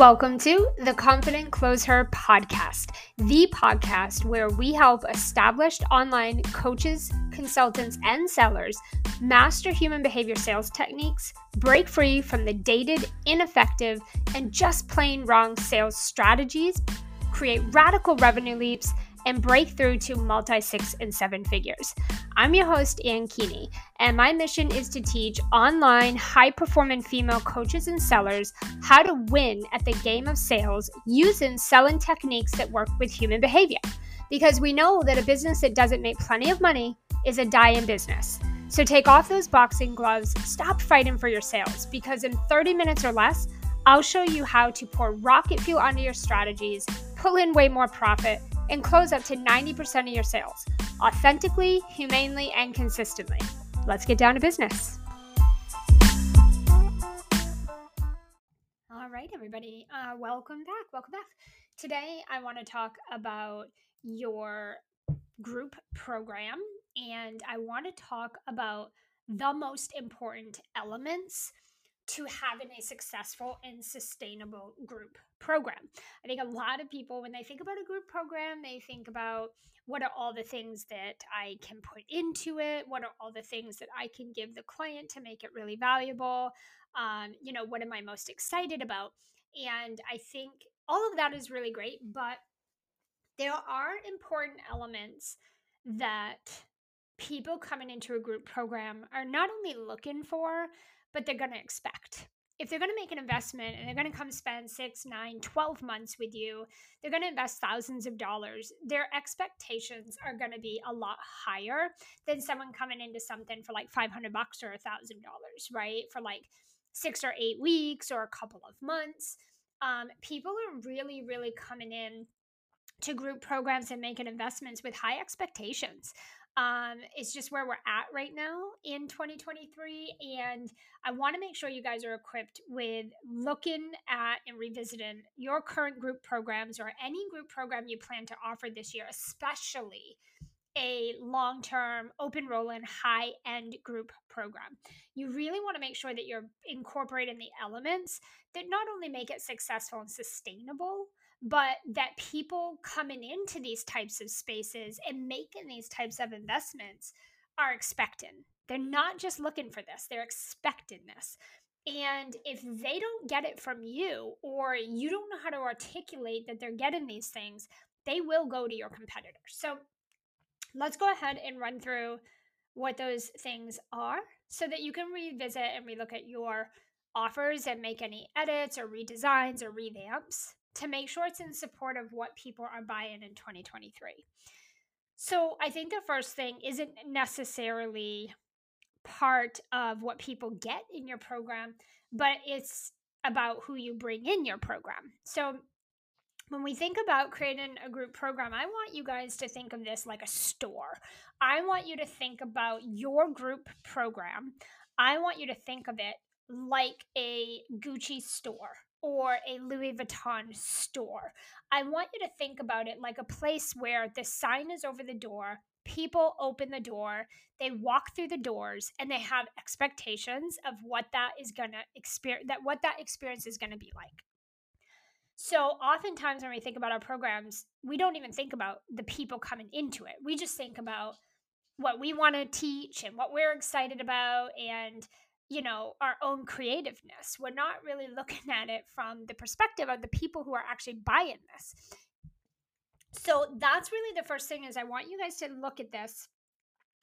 Welcome to the Confident Closer podcast, the podcast where we help established online coaches, consultants, and sellers master human behavior sales techniques, break free from the dated, ineffective, and just plain wrong sales strategies, create radical revenue leaps and break through to multi six and seven figures. I'm your host, Ann Keeney, and my mission is to teach online high performing female coaches and sellers how to win at the game of sales using selling techniques that work with human behavior. Because we know that a business that doesn't make plenty of money is a dying business. So take off those boxing gloves, stop fighting for your sales, because in 30 minutes or less, I'll show you how to pour rocket fuel onto your strategies, pull in way more profit, and close up to 90% of your sales authentically, humanely, and consistently. Let's get down to business. All right, everybody, uh, welcome back. Welcome back. Today, I want to talk about your group program, and I want to talk about the most important elements to having a successful and sustainable group program. I think a lot of people, when they think about a group program, they think about what are all the things that I can put into it? What are all the things that I can give the client to make it really valuable? Um, you know, what am I most excited about? And I think all of that is really great, but there are important elements that people coming into a group program are not only looking for, but they're going to expect. If they're going to make an investment and they're going to come spend six, nine, 12 months with you, they're going to invest thousands of dollars. Their expectations are going to be a lot higher than someone coming into something for like 500 bucks or a thousand dollars, right? For like six or eight weeks or a couple of months. Um, people are really, really coming in to group programs and making investments with high expectations um, it's just where we're at right now in 2023 and i want to make sure you guys are equipped with looking at and revisiting your current group programs or any group program you plan to offer this year especially a long term, open rolling, high end group program. You really want to make sure that you're incorporating the elements that not only make it successful and sustainable, but that people coming into these types of spaces and making these types of investments are expecting. They're not just looking for this, they're expecting this. And if they don't get it from you, or you don't know how to articulate that they're getting these things, they will go to your competitors. So let's go ahead and run through what those things are so that you can revisit and relook at your offers and make any edits or redesigns or revamps to make sure it's in support of what people are buying in 2023. So I think the first thing isn't necessarily part of what people get in your program, but it's about who you bring in your program. So when we think about creating a group program, I want you guys to think of this like a store. I want you to think about your group program. I want you to think of it like a Gucci store or a Louis Vuitton store. I want you to think about it like a place where the sign is over the door, people open the door, they walk through the doors and they have expectations of what that is going to experience that what that experience is going to be like. So, oftentimes when we think about our programs, we don't even think about the people coming into it. We just think about what we want to teach and what we're excited about and you know our own creativeness. We're not really looking at it from the perspective of the people who are actually buying this. So that's really the first thing is i want you guys to look at this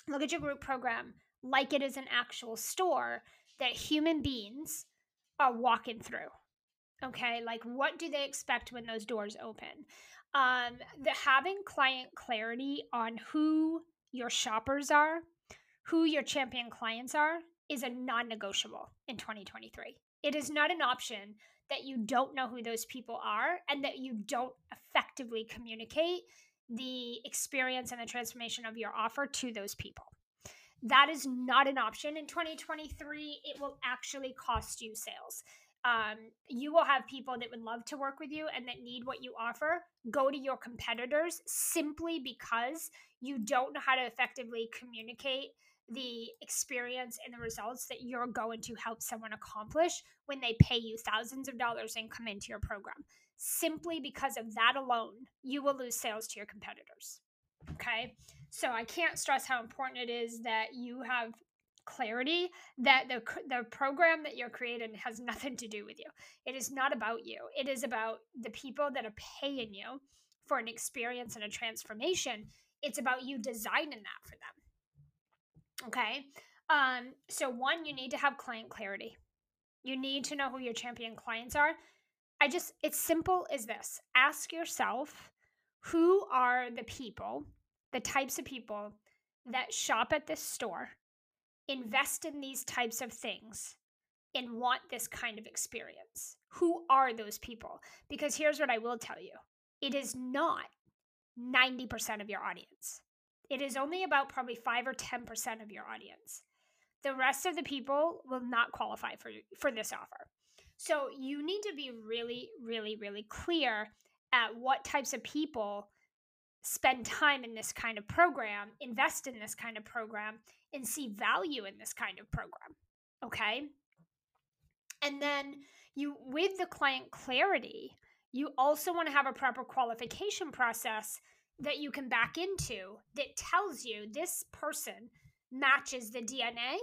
look at your group program like it is an actual store that human beings are walking through okay? Like what do they expect when those doors open? Um the having client clarity on who your shoppers are who your champion clients are is a non negotiable in 2023. It is not an option that you don't know who those people are and that you don't effectively communicate the experience and the transformation of your offer to those people. That is not an option in 2023. It will actually cost you sales. um, you will have people that would love to work with you and that need what you offer go to your competitors simply because you don't know how to effectively communicate the experience and the results that you're going to help someone accomplish when they pay you thousands of dollars and come into your program. Simply because of that alone, you will lose sales to your competitors. Okay. So I can't stress how important it is that you have clarity that the the program that you're creating has nothing to do with you. It is not about you. It is about the people that are paying you for an experience and a transformation. It's about you designing that for them. Okay? Um so one you need to have client clarity. You need to know who your champion clients are. I just it's simple as this. Ask yourself who are the people, the types of people that shop at this store invest in these types of things and want this kind of experience? Who are those people? Because here's what I will tell you it is not 90% of your audience, it is only about probably 5 or 10% of your audience. The rest of the people will not qualify for, for this offer. So you need to be really, really, really clear at what types of people spend time in this kind of program, invest in this kind of program, and see value in this kind of program. Okay. And then you, with the client clarity, you also want to have a proper qualification process that you can back into that tells you this person matches the DNA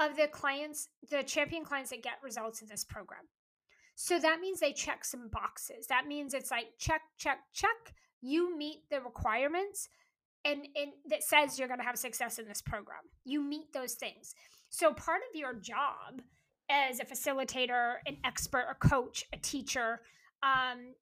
of the clients, the champion clients that get results in this program. So that means they check some boxes. That means it's like check, check, check you meet the requirements and, and that says you're going to have success in this program. You meet those things. So part of your job as a facilitator, an expert, a coach, a teacher, um,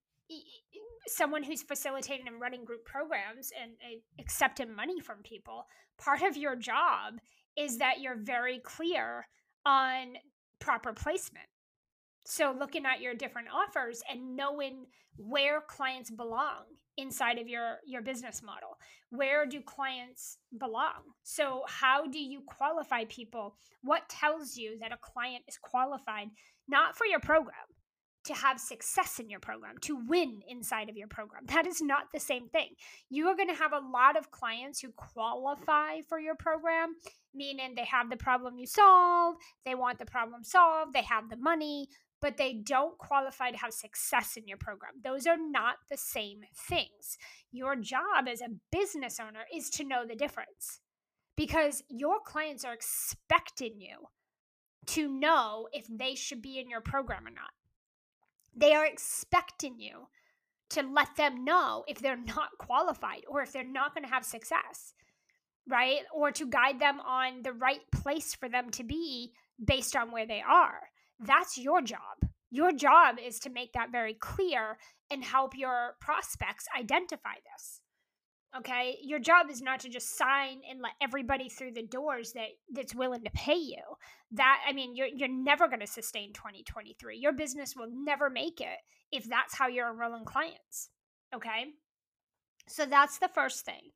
someone who's facilitating and running group programs and uh, accepting money from people, part of your job is that you're very clear on proper placement. So looking at your different offers and knowing where clients belong inside of your your business model. Where do clients belong? So how do you qualify people? What tells you that a client is qualified not for your program to have success in your program to win inside of your program that is not the same thing you are going to have a lot of clients who qualify for your program meaning they have the problem you solve they want the problem solved they have the money but they don't qualify to have success in your program. Those are not the same things. Your job as a business owner is to know the difference because your clients are expecting you to know if they should be in your program or not. They are expecting you to let them know if they're not qualified or if they're not going to have success, right? Or to guide them on the right place for them to be based on where they are. That's your job. Your job is to make that very clear and help your prospects identify this. Okay? Your job is not to just sign and let everybody through the doors that that's willing to pay you. That I mean, you're you're never going to sustain 2023. Your business will never make it if that's how you're enrolling clients. Okay? So that's the first thing.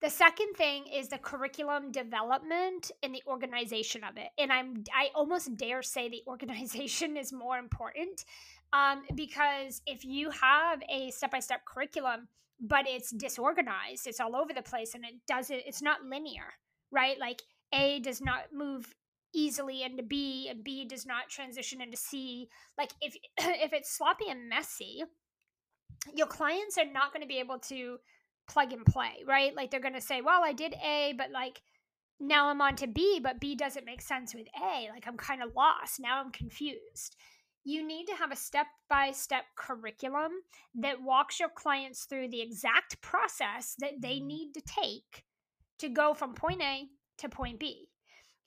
The second thing is the curriculum development and the organization of it. And I'm I almost dare say the organization is more important um, because if you have a step-by-step curriculum but it's disorganized, it's all over the place and it doesn't it's not linear, right? Like A does not move easily into B and B does not transition into C. Like if if it's sloppy and messy, your clients are not going to be able to plug and play, right? Like they're going to say, well, I did A, but like now I'm on to B, but B doesn't make sense with A. Like I'm kind of lost. Now I'm confused. You need to have a step by step curriculum that walks your clients through the exact process that they mm-hmm. need to take to go from point A to point B.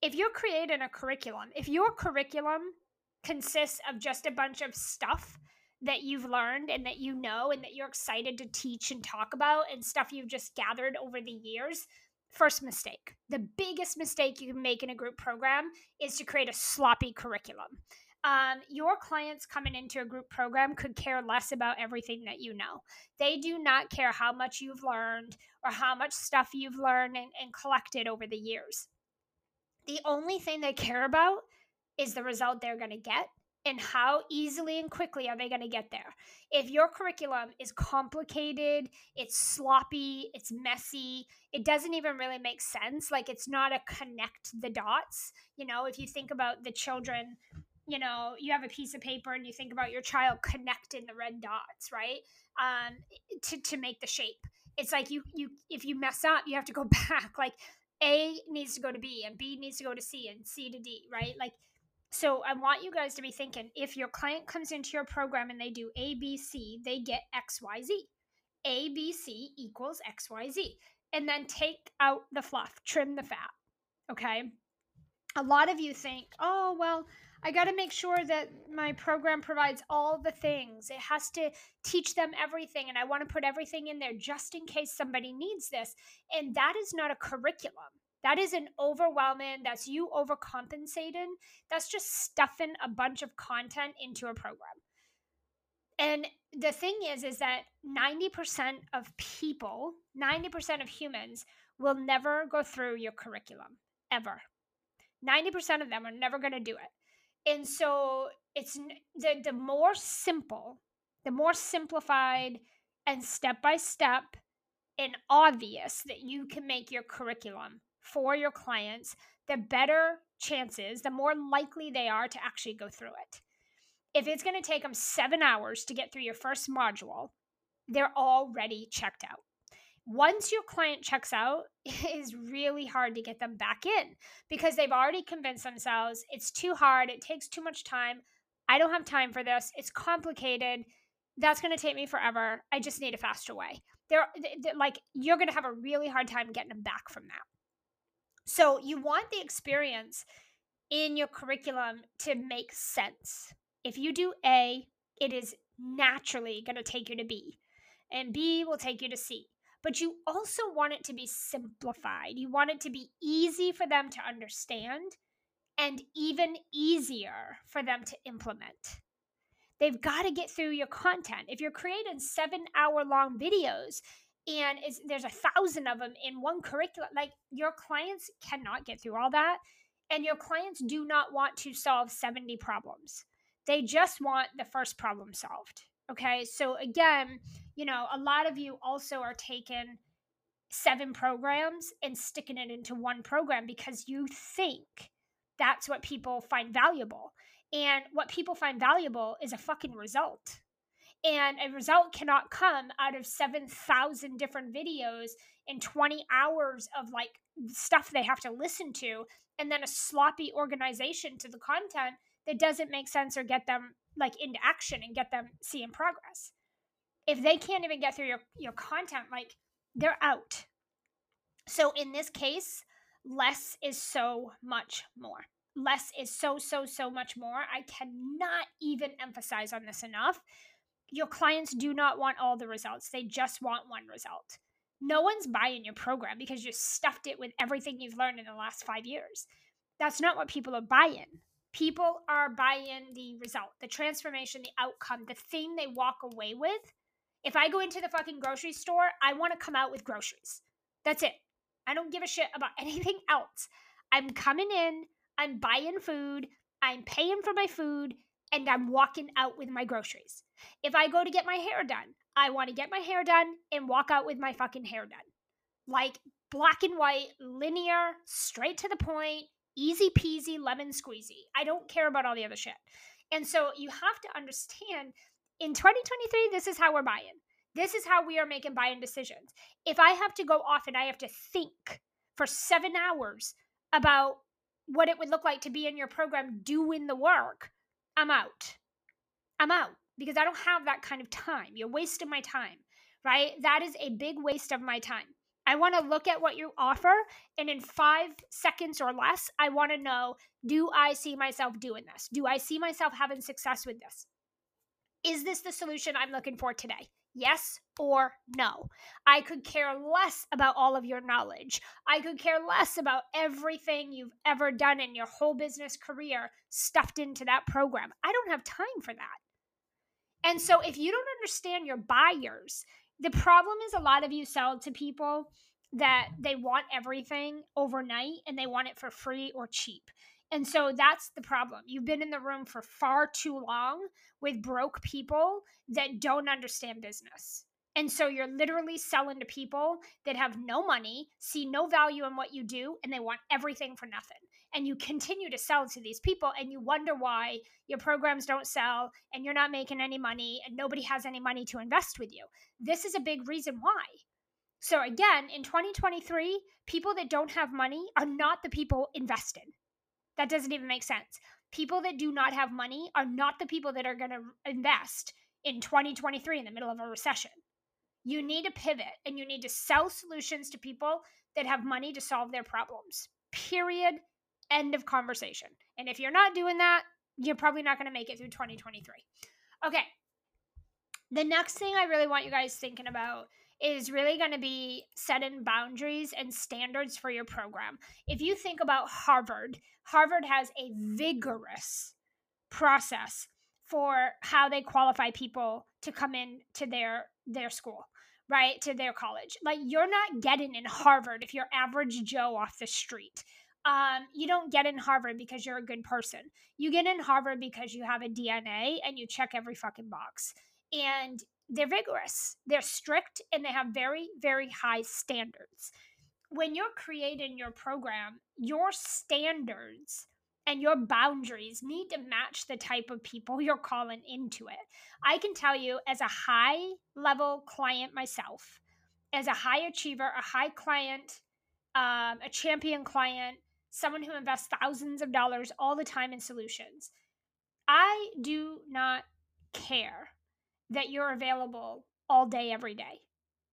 If you're creating a curriculum, if your curriculum consists of just a bunch of stuff that you've learned and that you know and that you're excited to teach and talk about and stuff you've just gathered over the years. First mistake. The biggest mistake you can make in a group program is to create a sloppy curriculum. Um, your clients coming into a group program could care less about everything that you know. They do not care how much you've learned or how much stuff you've learned and, and collected over the years. The only thing they care about is the result they're going to get and how easily and quickly are they going to get there. If your curriculum is complicated, it's sloppy, it's messy, it doesn't even really make sense. Like it's not a connect the dots. You know, if you think about the children, you know, you have a piece of paper and you think about your child connecting the red dots, right? Um, to, to make the shape. It's like you you if you mess up, you have to go back. Like A needs to go to B and B needs to go to C and C to D, right? Like so I want you guys to be thinking if your client comes into your program and they do ABC, they get XYZ. ABC equals XYZ. And then take out the fluff, trim the fat. Okay. A lot of you think, oh, well, I got to make sure that my program provides all the things. It has to teach them everything, and I want to put everything in there just in case somebody needs this. And that is not a curriculum. That is an overwhelming, that's you overcompensating. That's just stuffing a bunch of content into a program. And the thing is, is that 90% of people, 90% of humans will never go through your curriculum ever. 90% of them are never going to do it. And so it's the, the more simple, the more simplified and step by step and obvious that you can make your curriculum, for your clients, the better chances, the more likely they are to actually go through it. If it's going to take them seven hours to get through your first module, they're already checked out. Once your client checks out, it is really hard to get them back in because they've already convinced themselves it's too hard, it takes too much time. I don't have time for this. It's complicated. That's going to take me forever. I just need a faster way. They're, like you're going to have a really hard time getting them back from that. So you want the experience in your curriculum to make sense. If you do A, it is naturally going to take you to B, and B will take you to C. But you also want it to be simplified. You want it to be easy for them to understand and even easier for them to implement. They've got to get through your content. If you're creating seven hour long videos, and there's a thousand of them in one curriculum like your clients cannot get through all that and your clients do not want to solve 70 problems they just want the first problem solved okay so again you know a lot of you also are taking seven programs and sticking it into one program because you think that's what people find valuable and what people find valuable is a fucking result and a result cannot come out of 7,000 different videos in 20 hours of like stuff they have to listen to and then a sloppy organization to the content that doesn't make sense or get them like into action and get them seeing progress if they can't even get through your, your content like they're out so in this case less is so much more less is so so so much more i cannot even emphasize on this enough your clients do not want all the results. They just want one result. No one's buying your program because you stuffed it with everything you've learned in the last five years. That's not what people are buying. People are buying the result, the transformation, the outcome, the thing they walk away with. If I go into the fucking grocery store, I want to come out with groceries. That's it. I don't give a shit about anything else. I'm coming in, I'm buying food, I'm paying for my food, and I'm walking out with my groceries. If I go to get my hair done, I want to get my hair done and walk out with my fucking hair done. Like black and white, linear, straight to the point, easy peasy, lemon squeezy. I don't care about all the other shit. And so you have to understand in 2023, this is how we're buying. This is how we are making buying decisions. If I have to go off and I have to think for seven hours about what it would look like to be in your program doing the work, I'm out. I'm out because I don't have that kind of time. You're wasting my time, right? That is a big waste of my time. I want to look at what you offer, and in five seconds or less, I want to know do I see myself doing this? Do I see myself having success with this? Is this the solution I'm looking for today? Yes or no. I could care less about all of your knowledge. I could care less about everything you've ever done in your whole business career stuffed into that program. I don't have time for that. And so if you don't understand your buyers, the problem is a lot of you sell to people that they want everything overnight and they want it for free or cheap. And so that's the problem. You've been in the room for far too long with broke people that don't understand business. And so you're literally selling to people that have no money, see no value in what you do, and they want everything for nothing. And you continue to sell to these people, and you wonder why your programs don't sell and you're not making any money and nobody has any money to invest with you. This is a big reason why. So, again, in 2023, people that don't have money are not the people invested. That doesn't even make sense. People that do not have money are not the people that are going to invest in 2023 in the middle of a recession. You need to pivot and you need to sell solutions to people that have money to solve their problems. Period. End of conversation. And if you're not doing that, you're probably not going to make it through 2023. Okay. The next thing I really want you guys thinking about is really going to be setting boundaries and standards for your program. If you think about Harvard, Harvard has a vigorous process for how they qualify people to come in to their their school right to their college like you're not getting in harvard if you're average joe off the street um, you don't get in harvard because you're a good person. You get in harvard because you have a dna and you check every fucking box. And they're vigorous they're strict and they have very very high standards. When you're creating your program your standards and your boundaries need to match the type of people you're calling into it. I can tell you, as a high level client myself, as a high achiever, a high client, um, a champion client, someone who invests thousands of dollars all the time in solutions, I do not care that you're available all day, every day,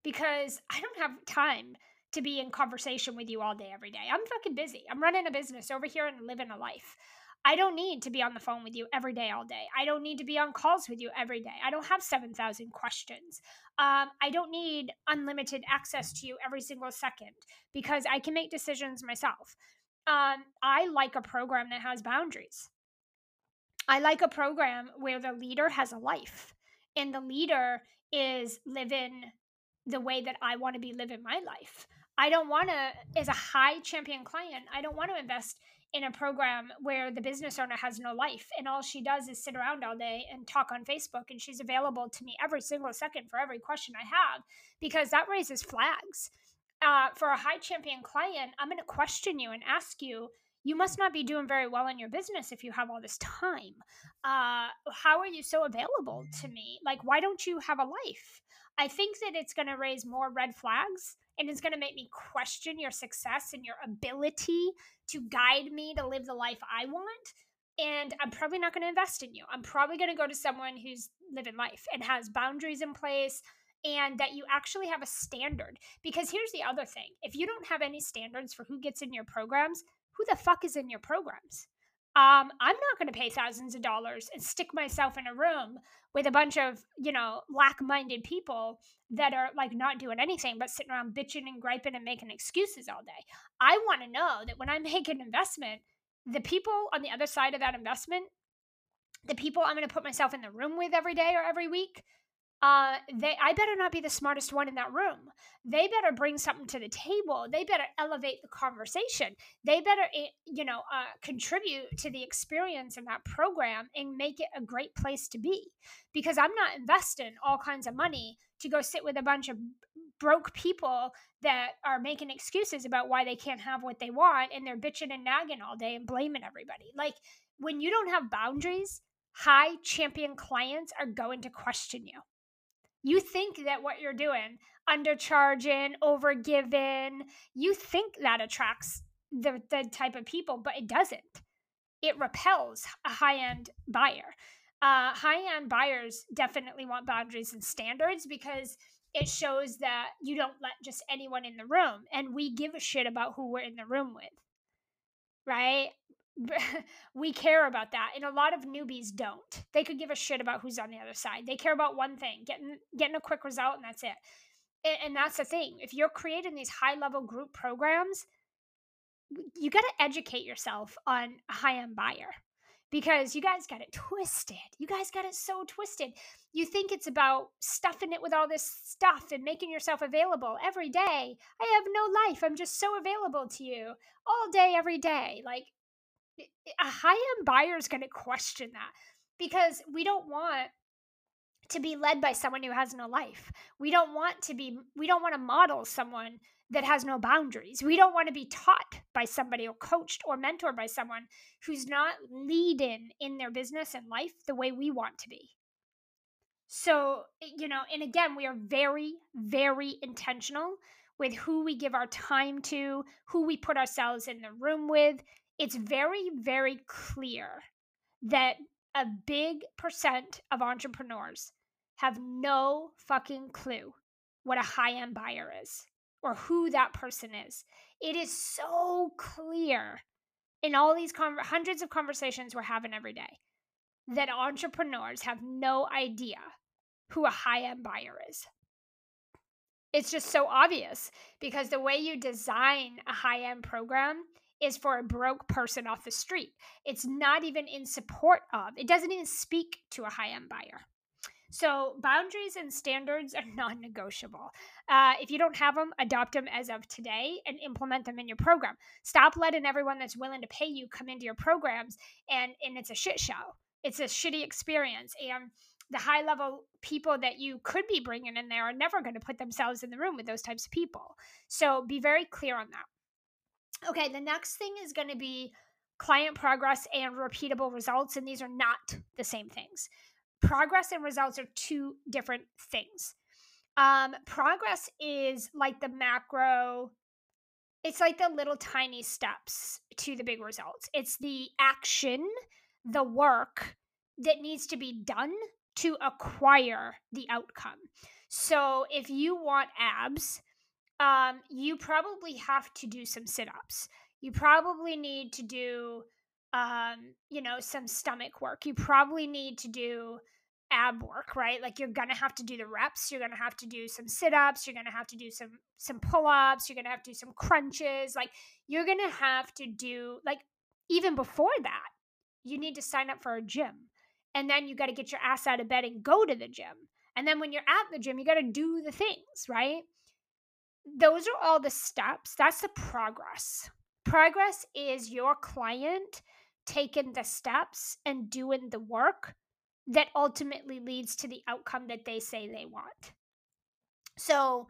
because I don't have time to be in conversation with you all day, every day. I'm fucking busy. I'm running a business over here and living a life. I don't need to be on the phone with you every day, all day. I don't need to be on calls with you every day. I don't have 7,000 questions. Um, I don't need unlimited access to you every single second because I can make decisions myself. Um, I like a program that has boundaries. I like a program where the leader has a life and the leader is living the way that I want to be living my life. I don't want to, as a high champion client, I don't want to invest in a program where the business owner has no life and all she does is sit around all day and talk on Facebook and she's available to me every single second for every question I have because that raises flags. Uh, for a high champion client, I'm going to question you and ask you, you must not be doing very well in your business if you have all this time. Uh, how are you so available to me? Like, why don't you have a life? I think that it's going to raise more red flags and it's going to make me question your success and your ability to guide me to live the life I want. And I'm probably not going to invest in you. I'm probably going to go to someone who's living life and has boundaries in place and that you actually have a standard. Because here's the other thing if you don't have any standards for who gets in your programs, who the fuck is in your programs? um, I'm not going to pay thousands of dollars and stick myself in a room with a bunch of, you know, lack minded people that are like not doing anything but sitting around bitching and griping and making excuses all day. I want to know that when I make an investment, the people on the other side of that investment, the people I'm going to put myself in the room with every day or every week, uh, they I better not be the smartest one in that room. They better bring something to the table. They better elevate the conversation. They better eh, you know uh, contribute to the experience in that program and make it a great place to be. Because I'm not investing all kinds of money to go sit with a bunch of broke people that are making excuses about why they can't have what they want and they're bitching and nagging all day and blaming everybody. Like when you don't have boundaries, high champion clients are going to question you you think that what you're doing, undercharging, overgiving, you think that attracts the, the type of people, but it doesn't. It repels a high end buyer. Uh, high end buyers definitely want boundaries and standards because it shows that you don't let just anyone in the room. And we give a shit about who we're in the room with, right? we care about that and a lot of newbies don't. They could give a shit about who's on the other side. They care about one thing getting getting a quick result and that's it. And, and that's the thing. If you're creating these high level group programs you got to educate yourself on a high end buyer because you guys got it twisted. You guys got it so twisted. You think it's about stuffing it with all this stuff and making yourself available every day. I have no life. I'm just so available to you all day every day. Like a high end buyer is going to question that because we don't want to be led by someone who has no life. We don't want to be we don't want to model someone that has no boundaries. We don't want to be taught by somebody or coached or mentored by someone who's not leading in their business and life the way we want to be. So, eh, you know, and again, we are very, very intentional with who we give our time to, who we put ourselves in the room with. It's very, very clear that a big percent of entrepreneurs have no fucking clue what a high end buyer is or who that person is. It is so clear in all these con- hundreds of conversations we're having every day that entrepreneurs have no idea who a high end buyer is. It's just so obvious because the way you design a high end program is for a broke person off the street. It's not even in support of, it doesn't even speak to a high end buyer. So, boundaries and standards are non negotiable. Uh, if you don't have them, adopt them as of today and implement them in your program. Stop letting everyone that's willing to pay you come into your programs and, and it's a shit show. It's a shitty experience. And the high level people that you could be bringing in there are never going to put themselves in the room with those types of people. So, be very clear on that. Okay, the next thing is going to be client progress and repeatable results. And these are not the same things progress and results are two different things. Um, progress is like the macro, it's like the little tiny steps to the big results. It's the action, the work that needs to be done to acquire the outcome. So if you want abs, um, you probably have to do some sit ups. You probably need to do, um, you know, some stomach work. You probably need to do ab work, right? Like you're gonna have to do the reps, you're gonna have to do some sit-ups, you're gonna have to do some some pull-ups, you're gonna have to do some crunches, like you're gonna have to do like even before that, you need to sign up for a gym. And then you gotta get your ass out of bed and go to the gym. And then when you're at the gym, you gotta do the things, right? Those are all the steps. That's the progress. Progress is your client taking the steps and doing the work that ultimately leads to the outcome that they say they want. So,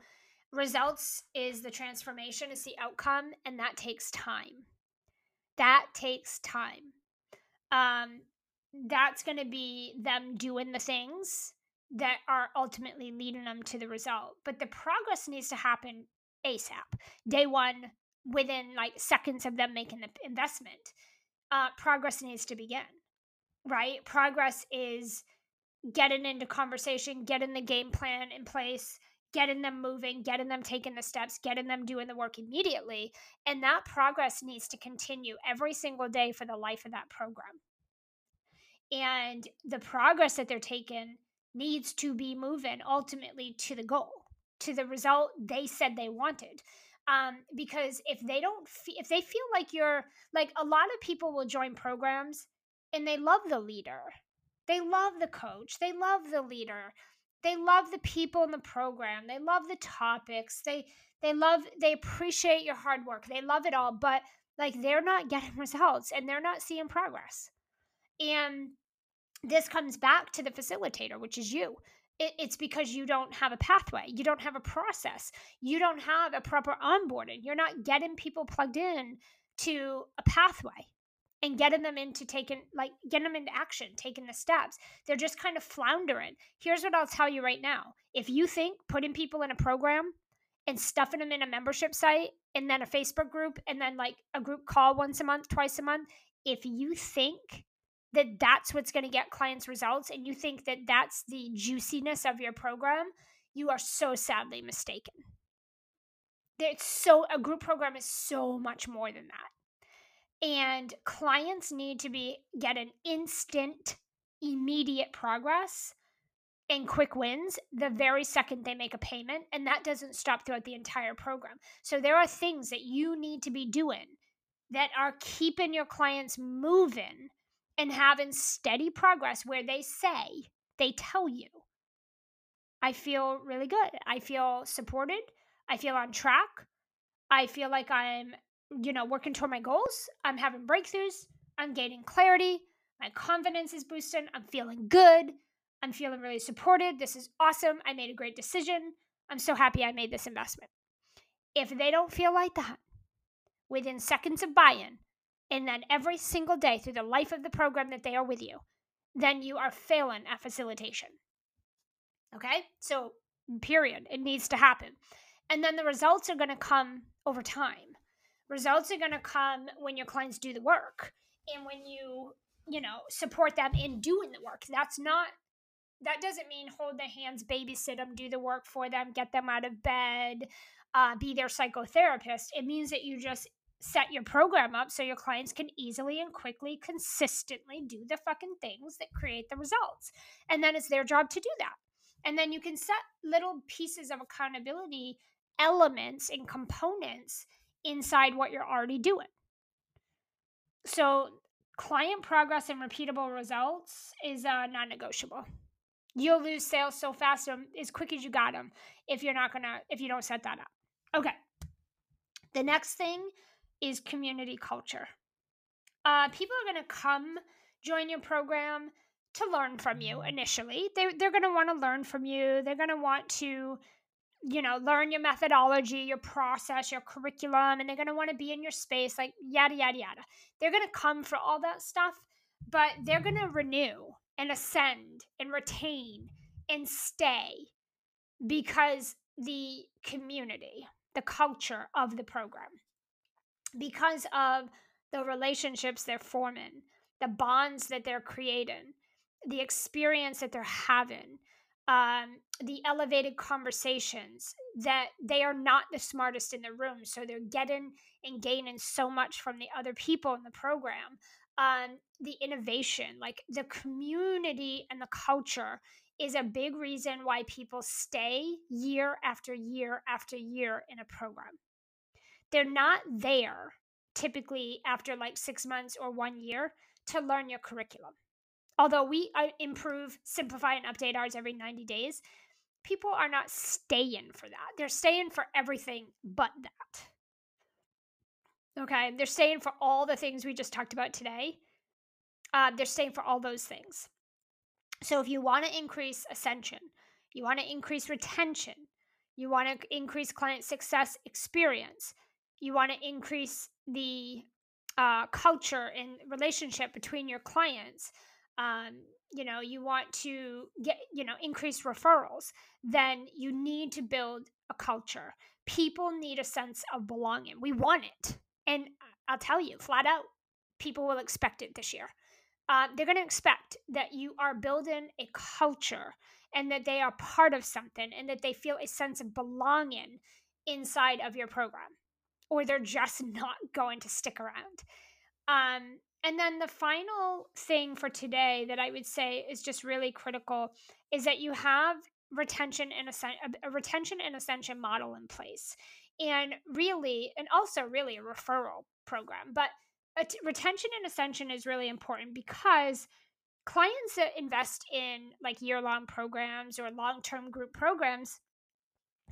results is the transformation, is the outcome, and that takes time. That takes time. Um, that's going to be them doing the things that are ultimately leading them to the result. But the progress needs to happen ASAP, day one, within like seconds of them making the investment. Uh, progress needs to begin right? Progress is getting into conversation, getting the game plan in place, getting them moving, getting them taking the steps, getting them doing the work immediately. And that progress needs to continue every single day for the life of that program. And the progress that they're taking needs to be moving ultimately to the goal, to the result they said they wanted. Um, because if they don't, fe- if they feel like you're like a lot of people will join programs and they love the leader. They love the coach. They love the leader. They love the people in the program. They love the topics. They they love they appreciate your hard work. They love it all, but like they're not getting results and they're not seeing progress. And this comes back to the facilitator, which is you. It, it's because you don't have a pathway, you don't have a process, you don't have a proper onboarding. You're not getting people plugged in to a pathway and getting them into taking like getting them into action taking the steps they're just kind of floundering here's what i'll tell you right now if you think putting people in a program and stuffing them in a membership site and then a facebook group and then like a group call once a month twice a month if you think that that's what's going to get clients results and you think that that's the juiciness of your program you are so sadly mistaken. It's so a group program is so much more than that. And clients need to be get an instant immediate progress and quick wins the very second they make a payment and that doesn't stop throughout the entire program. So there are things that you need to be doing that are keeping your clients moving and having steady progress where they say they tell you i feel really good i feel supported i feel on track i feel like i'm you know, working toward my goals. I'm having breakthroughs. I'm gaining clarity. My confidence is boosting. I'm feeling good. I'm feeling really supported. This is awesome. I made a great decision. I'm so happy I made this investment. If they don't feel like that within seconds of buy in, and then every single day through the life of the program that they are with you, then you are failing at facilitation. Okay? So, period. It needs to happen. And then the results are going to come over time. Results are going to come when your clients do the work and when you, you know, support them in doing the work. That's not that doesn't mean hold their hands, babysit them, do the work for them, get them out of bed, uh, be their psychotherapist. It means that you just set your program up so your clients can easily and quickly, consistently do the fucking things that create the results. And then it's their job to do that. And then you can set little pieces of accountability elements and components inside what you're already doing. So, client progress and repeatable results is uh, non negotiable. You'll lose sales so fast um, as quick as you got them if you're not gonna if you don't set that up. Okay. The next thing is community culture. Uh, people are going to come join your program to learn from you initially. They, they're going to want to learn from you. They're going to want to, you know, learn your methodology, your process, your curriculum, and they're going to want to be in your space, like yada, yada, yada. They're going to come for all that stuff, but they're going to renew and ascend and retain and stay because the community, the culture of the program because of the relationships they're forming, the bonds that they're creating, the experience that they're having, um, the elevated conversations that they are not the smartest in the room. So they're getting and gaining so much from the other people in the program. Um, the innovation, like the community and the culture is a big reason why people stay year after year after year in a program they're not there typically after like six months or one year to learn your curriculum. Although we uh, improve, simplify, and update ours every 90 days, people are not staying for that. They're staying for everything but that. Okay, they're staying for all the things we just talked about today. Uh, they're staying for all those things. So if you want to increase ascension, you want to increase retention, you want to increase client success experience, you want to increase the uh, culture and relationship between your clients um, you know you want to get you know increase referrals then you need to build a culture. People need a sense of belonging. We want it. And i'll tell you flat out people will expect it this year. Uh, they're going to expect that you are building a culture and that they are part of something and that they feel a sense of belonging inside of your program or they're just not going to stick around. Um, and then the final thing for today that I would say is just really critical is that you have retention and a, a retention and ascension model in place, and really, and also really a referral program. But retention and ascension is really important because clients that invest in like year long programs or long term group programs,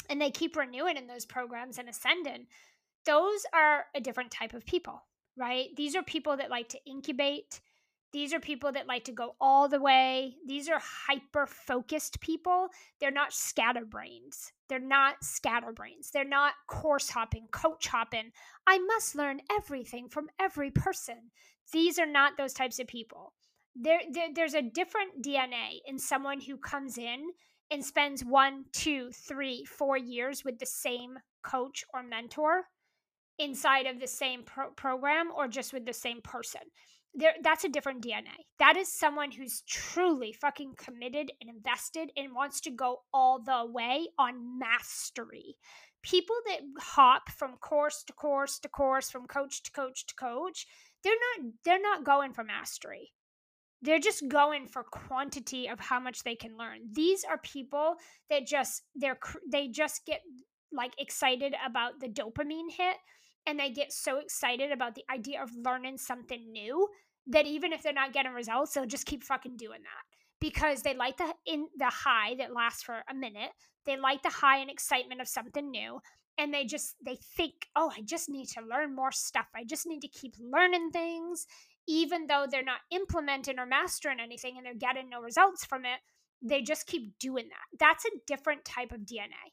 and they keep renewing in those programs and ascending, those are a different type of people, right? These are people that like to incubate. These are people that like to go all the way. These are hyper focused people. They're not scatterbrains. They're not scatterbrains. They're not course hopping, coach hopping. I must learn everything from every person. These are not those types of people. There, there, there's a different DNA in someone who comes in and spends one, two, three, four years with the same coach or mentor inside of the same pro- program or just with the same person. There, that's a different DNA. That is someone who's truly fucking committed and invested and wants to go all the way on mastery. People that hop from course to course to course, from coach to coach to coach, they're not they're not going for mastery. They're just going for quantity of how much they can learn. These are people that just they're they just get like excited about the dopamine hit and they get so excited about the idea of learning something new that even if they're not getting results, they'll just keep fucking doing that because they like the in the high that lasts for a minute. They like the high and excitement of something new and they just they think, "Oh, I just need to learn more stuff. I just need to keep learning things." even though they're not implementing or mastering anything and they're getting no results from it, they just keep doing that. That's a different type of DNA.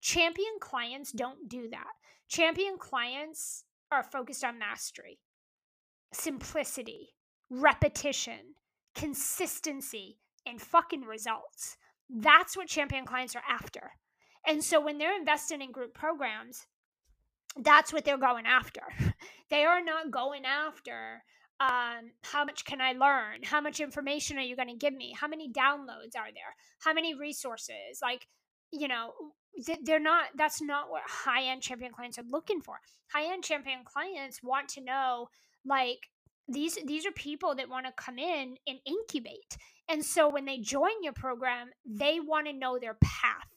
Champion clients don't do that. Champion clients are focused on mastery, simplicity, repetition, consistency, and fucking results. That's what champion clients are after. And so when they're investing in group programs, that's what they're going after. They are not going after um, how much can I learn? How much information are you going to give me? How many downloads are there? How many resources? Like, you know, they're not, that's not what high end champion clients are looking for. High end champion clients want to know, like, these these are people that want to come in and incubate. And so when they join your program they want to know their path.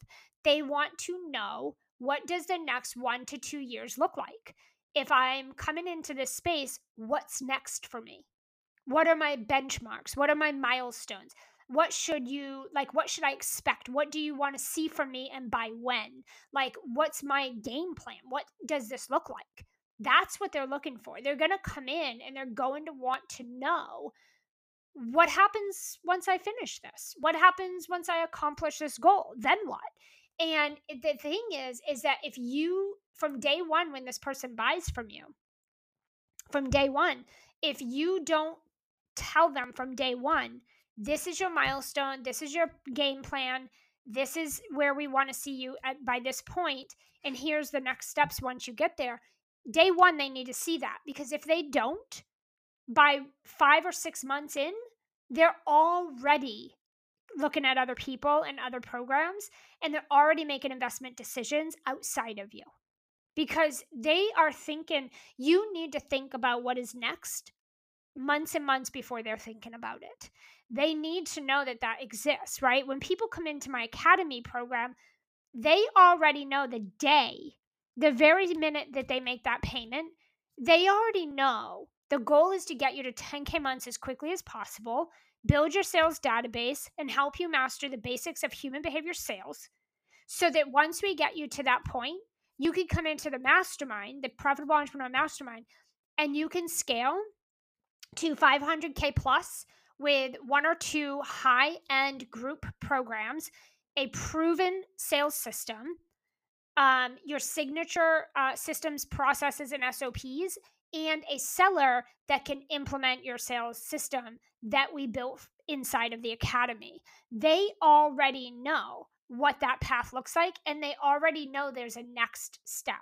They want to know what does the next 1 to 2 years look like? If i'm coming into this space what's next for me? What are my benchmarks? What are my milestones what should you like what should i expect what do you want to see from me and by when like what's my game plan what does this look like that's what they're looking for. They're going to come in and they're going to want to know what happens once I finish this? What happens once I accomplish this goal? Then what? And the thing is, is that if you, from day one, when this person buys from you, from day one, if you don't tell them from day one, this is your milestone, this is your game plan, this is where we want to see you at by this point, and here's the next steps once you get there. Day one they need to see that because if they don't by five or six months in they're already looking at other people and other programs and they're already making investment decisions outside of you. Because they are thinking you need to think about what is next months and months before they're thinking about it they need to know that that exists right? When people come into my academy program they already know the day the very minute that they make that payment, they already know. The goal is to get you to 10K months as quickly as possible, build your sales database, and help you master the basics of human behavior sales so that once we get you to that point, you can come into the mastermind, the profitable entrepreneur mastermind, and you can scale to 500K plus with one or two high end group programs, a proven sales system um, your signature uh, systems, processes, and SOPs, and a seller that can implement your sales system that we built inside of the academy. They already know what that path looks like, and they already know there's a next step.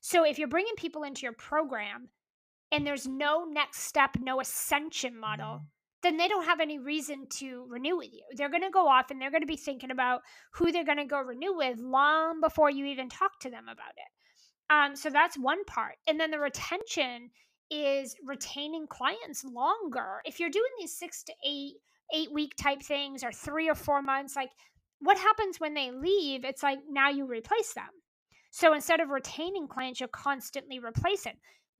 So if you're bringing people into your program and there's no next step, no ascension model, then they don't have any reason to renew with you. They're going to go off and they're going to be thinking about who they're going to go renew with long before you even talk to them about it. Um, so that's one part. And then the retention is retaining clients longer. If you're doing these six to eight, eight week type things or three or four months, like what happens when they leave? It's like now you replace them. So instead of retaining clients, you're constantly replacing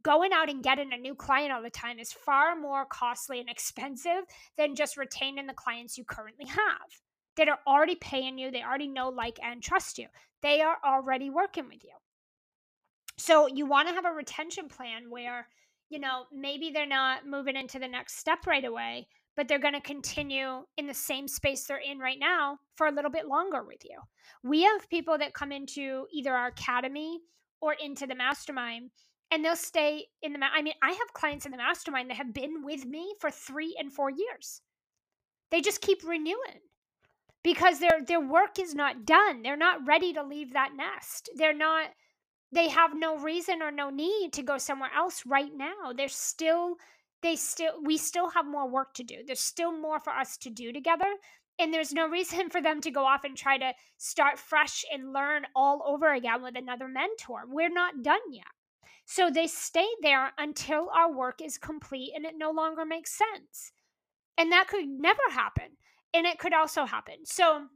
going out and getting a new client all the time is far more costly and expensive than just retaining the clients you currently have that are already paying you, they already know, like, and trust you. They are already working with you. So you want to have a retention plan where, you know, maybe they're not moving into the next step right away, but they're going to continue in the same space they're in right now for a little bit longer with you. We have people that come into either our academy or into the mastermind and they'll stay in the i mean i have clients in the mastermind that have been with me for three and four years. They just keep renewing because their their work is not done. They're not ready to leave that nest. They're not they have no reason or no need to go somewhere else right now. They're still they still we still have more work to do. There's still more for us to do together and there's no reason for them to go off and try to start fresh and learn all over again with another mentor. We're not done yet so they stay there until our work is complete and it no longer makes sense. And that could never happen. And it could also happen. So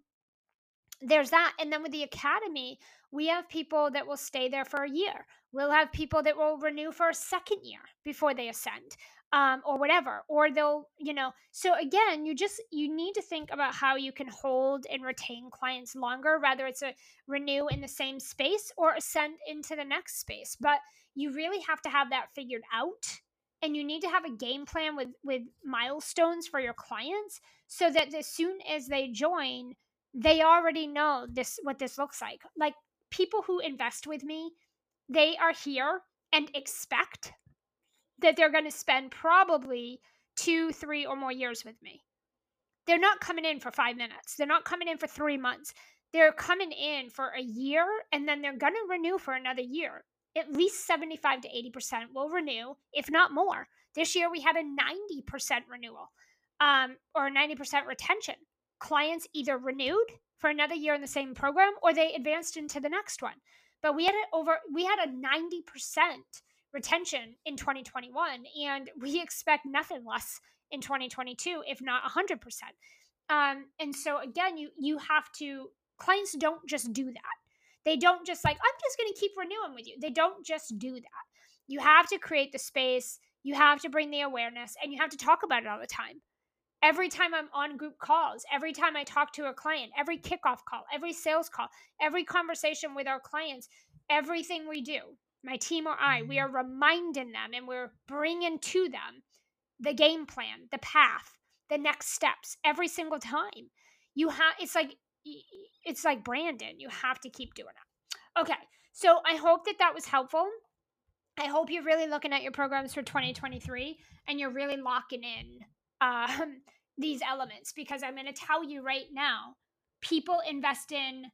there's that. And then with the academy, we have people that will stay there for a year. We'll have people that will renew for a second year before they ascend. Um, or whatever or they'll you know so again you just you need to think about how you can hold and retain clients longer whether it's a renew in the same space or ascend into the next space but you really have to have that figured out and you need to have a game plan with with milestones for your clients so that as soon as they join they already know this what this looks like. Like people who invest with me they are here and expect that they're going to spend probably two three or more years with me they're not coming in for five minutes they're not coming in for three months they're coming in for a year and then they're going to renew for another year at least 75 to 80% will renew, if not more. This year we had a 90% renewal um, or 90% retention. Clients either renewed for another year in the same program or they advanced into the next one. But we had over we had a 90% retention in 2021 and we expect nothing less in 2022 if not 100%. Um, and so again you you have to clients don't just do that they don't just like, I'm just going to keep renewing with you. They don't just do that. You have to create the space, you have to bring the awareness, and you have to talk about it all the time. Every time I'm on group calls, every time I talk to a client, every kickoff call, every sales call, every conversation with our clients, everything we do, my team or I, we are reminding them and we're bringing to them the game plan, the path, the next steps every single time. You have it's like it's like Brandon. You have to keep doing it. Okay. So I hope that that was helpful. I hope you're really looking at your programs for 2023 and you're really locking in um, these elements because I'm going to tell you right now people invest in,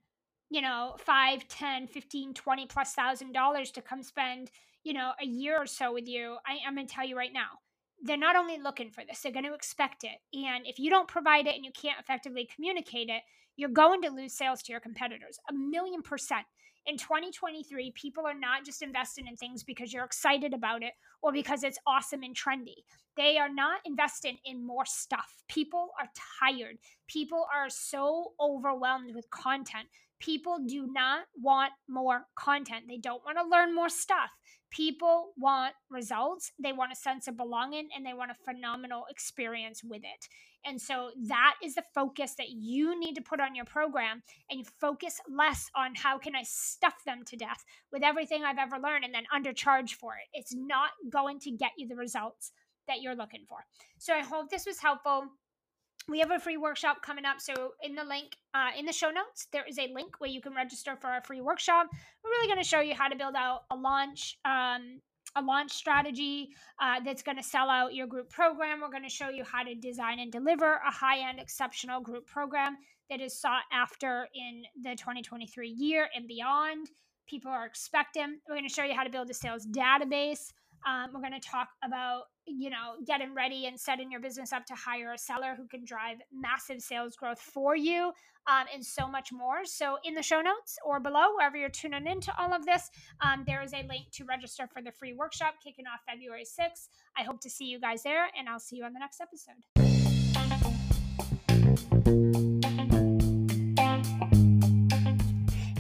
you know, 5, 10, 15, 20 plus thousand dollars to come spend, you know, a year or so with you. I, I'm going to tell you right now they're not only looking for this, they're going to expect it. And if you don't provide it and you can't effectively communicate it, you're going to lose sales to your competitors. A million percent. In 2023, people are not just investing in things because you're excited about it or because it's awesome and trendy. They are not investing in more stuff. People are tired. People are so overwhelmed with content. People do not want more content. They don't want to learn more stuff. People want results, they want a sense of belonging, and they want a phenomenal experience with it. And so that is the focus that you need to put on your program and you focus less on how can I stuff them to death with everything I've ever learned and then undercharge for it. It's not going to get you the results that you're looking for. So I hope this was helpful we have a free workshop coming up. So in the link uh, in the show notes, there is a link where you can register for our free workshop. We're really going to show you how to build out a launch. Um, a launch strategy uh, that's going to sell out your group program. We're going to show you how to design and deliver a high end, exceptional group program that is sought after in the 2023 year and beyond. People are expecting. We're going to show you how to build a sales database. Um, we're going to talk about you know getting ready and setting your business up to hire a seller who can drive massive sales growth for you um, and so much more. So in the show notes or below wherever you're tuning into all of this um, there is a link to register for the free workshop kicking off february 6th i hope to see you guys there and i'll see you on the next episode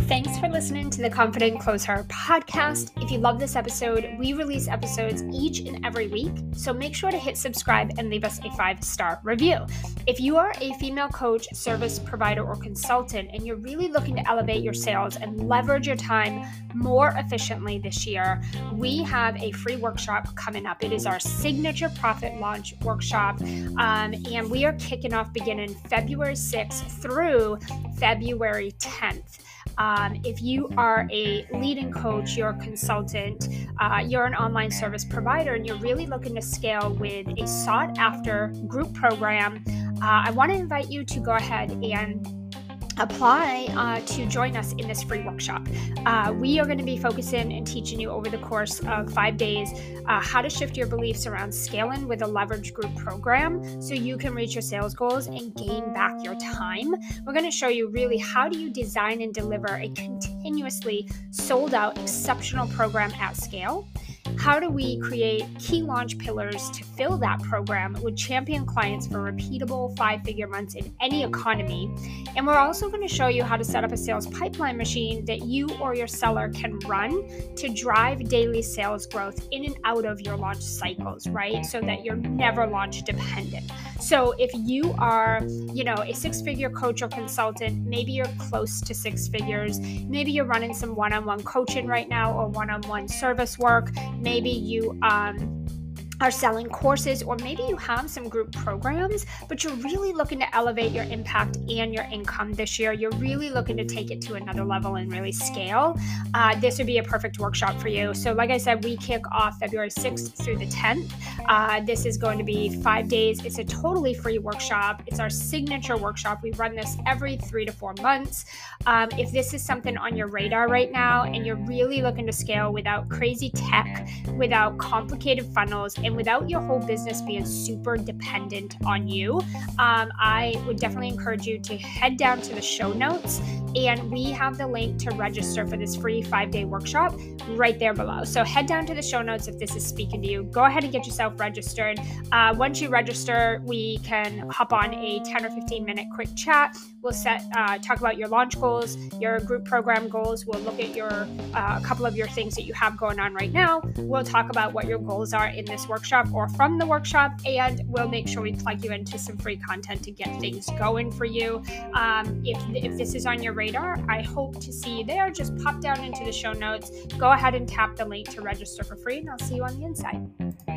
Thanks for listening to the Confident Closer podcast. If you love this episode, we release episodes each and every week, so make sure to hit subscribe and leave us a five star review. If you are a female coach, service provider, or consultant, and you're really looking to elevate your sales and leverage your time more efficiently this year, we have a free workshop coming up. It is our signature profit launch workshop, um, and we are kicking off beginning February 6th through February 10th. Um, if you are a leading coach, you're a consultant, uh, you're an online service provider, and you're really looking to scale with a sought after group program, uh, I want to invite you to go ahead and apply uh, to join us in this free workshop. Uh, we are going to be focusing and teaching you over the course of five days uh, how to shift your beliefs around scaling with a leverage group program so you can reach your sales goals and gain back your time. We're going to show you really how do you design and deliver a continuously sold out exceptional program at scale how do we create key launch pillars to fill that program with champion clients for repeatable five figure months in any economy? And we're also going to show you how to set up a sales pipeline machine that you or your seller can run to drive daily sales growth in and out of your launch cycles, right? So that you're never launch dependent. So if you are, you know, a six figure coach or consultant, maybe you're close to six figures, maybe you're running some one on one coaching right now or one on one service work maybe you um, are selling courses, or maybe you have some group programs, but you're really looking to elevate your impact and your income this year. You're really looking to take it to another level and really scale. Uh, this would be a perfect workshop for you. So, like I said, we kick off February 6th through the 10th. Uh, this is going to be five days. It's a totally free workshop. It's our signature workshop. We run this every three to four months. Um, if this is something on your radar right now and you're really looking to scale without crazy tech, without complicated funnels, and without your whole business being super dependent on you, um, I would definitely encourage you to head down to the show notes and we have the link to register for this free five day workshop right there below. So head down to the show notes if this is speaking to you. Go ahead and get yourself registered. Uh, once you register, we can hop on a 10 or 15 minute quick chat. We'll set uh, talk about your launch goals, your group program goals. We'll look at your uh, a couple of your things that you have going on right now. We'll talk about what your goals are in this workshop or from the workshop, and we'll make sure we plug you into some free content to get things going for you. Um, if if this is on your radar, I hope to see you there. Just pop down into the show notes. Go ahead and tap the link to register for free, and I'll see you on the inside.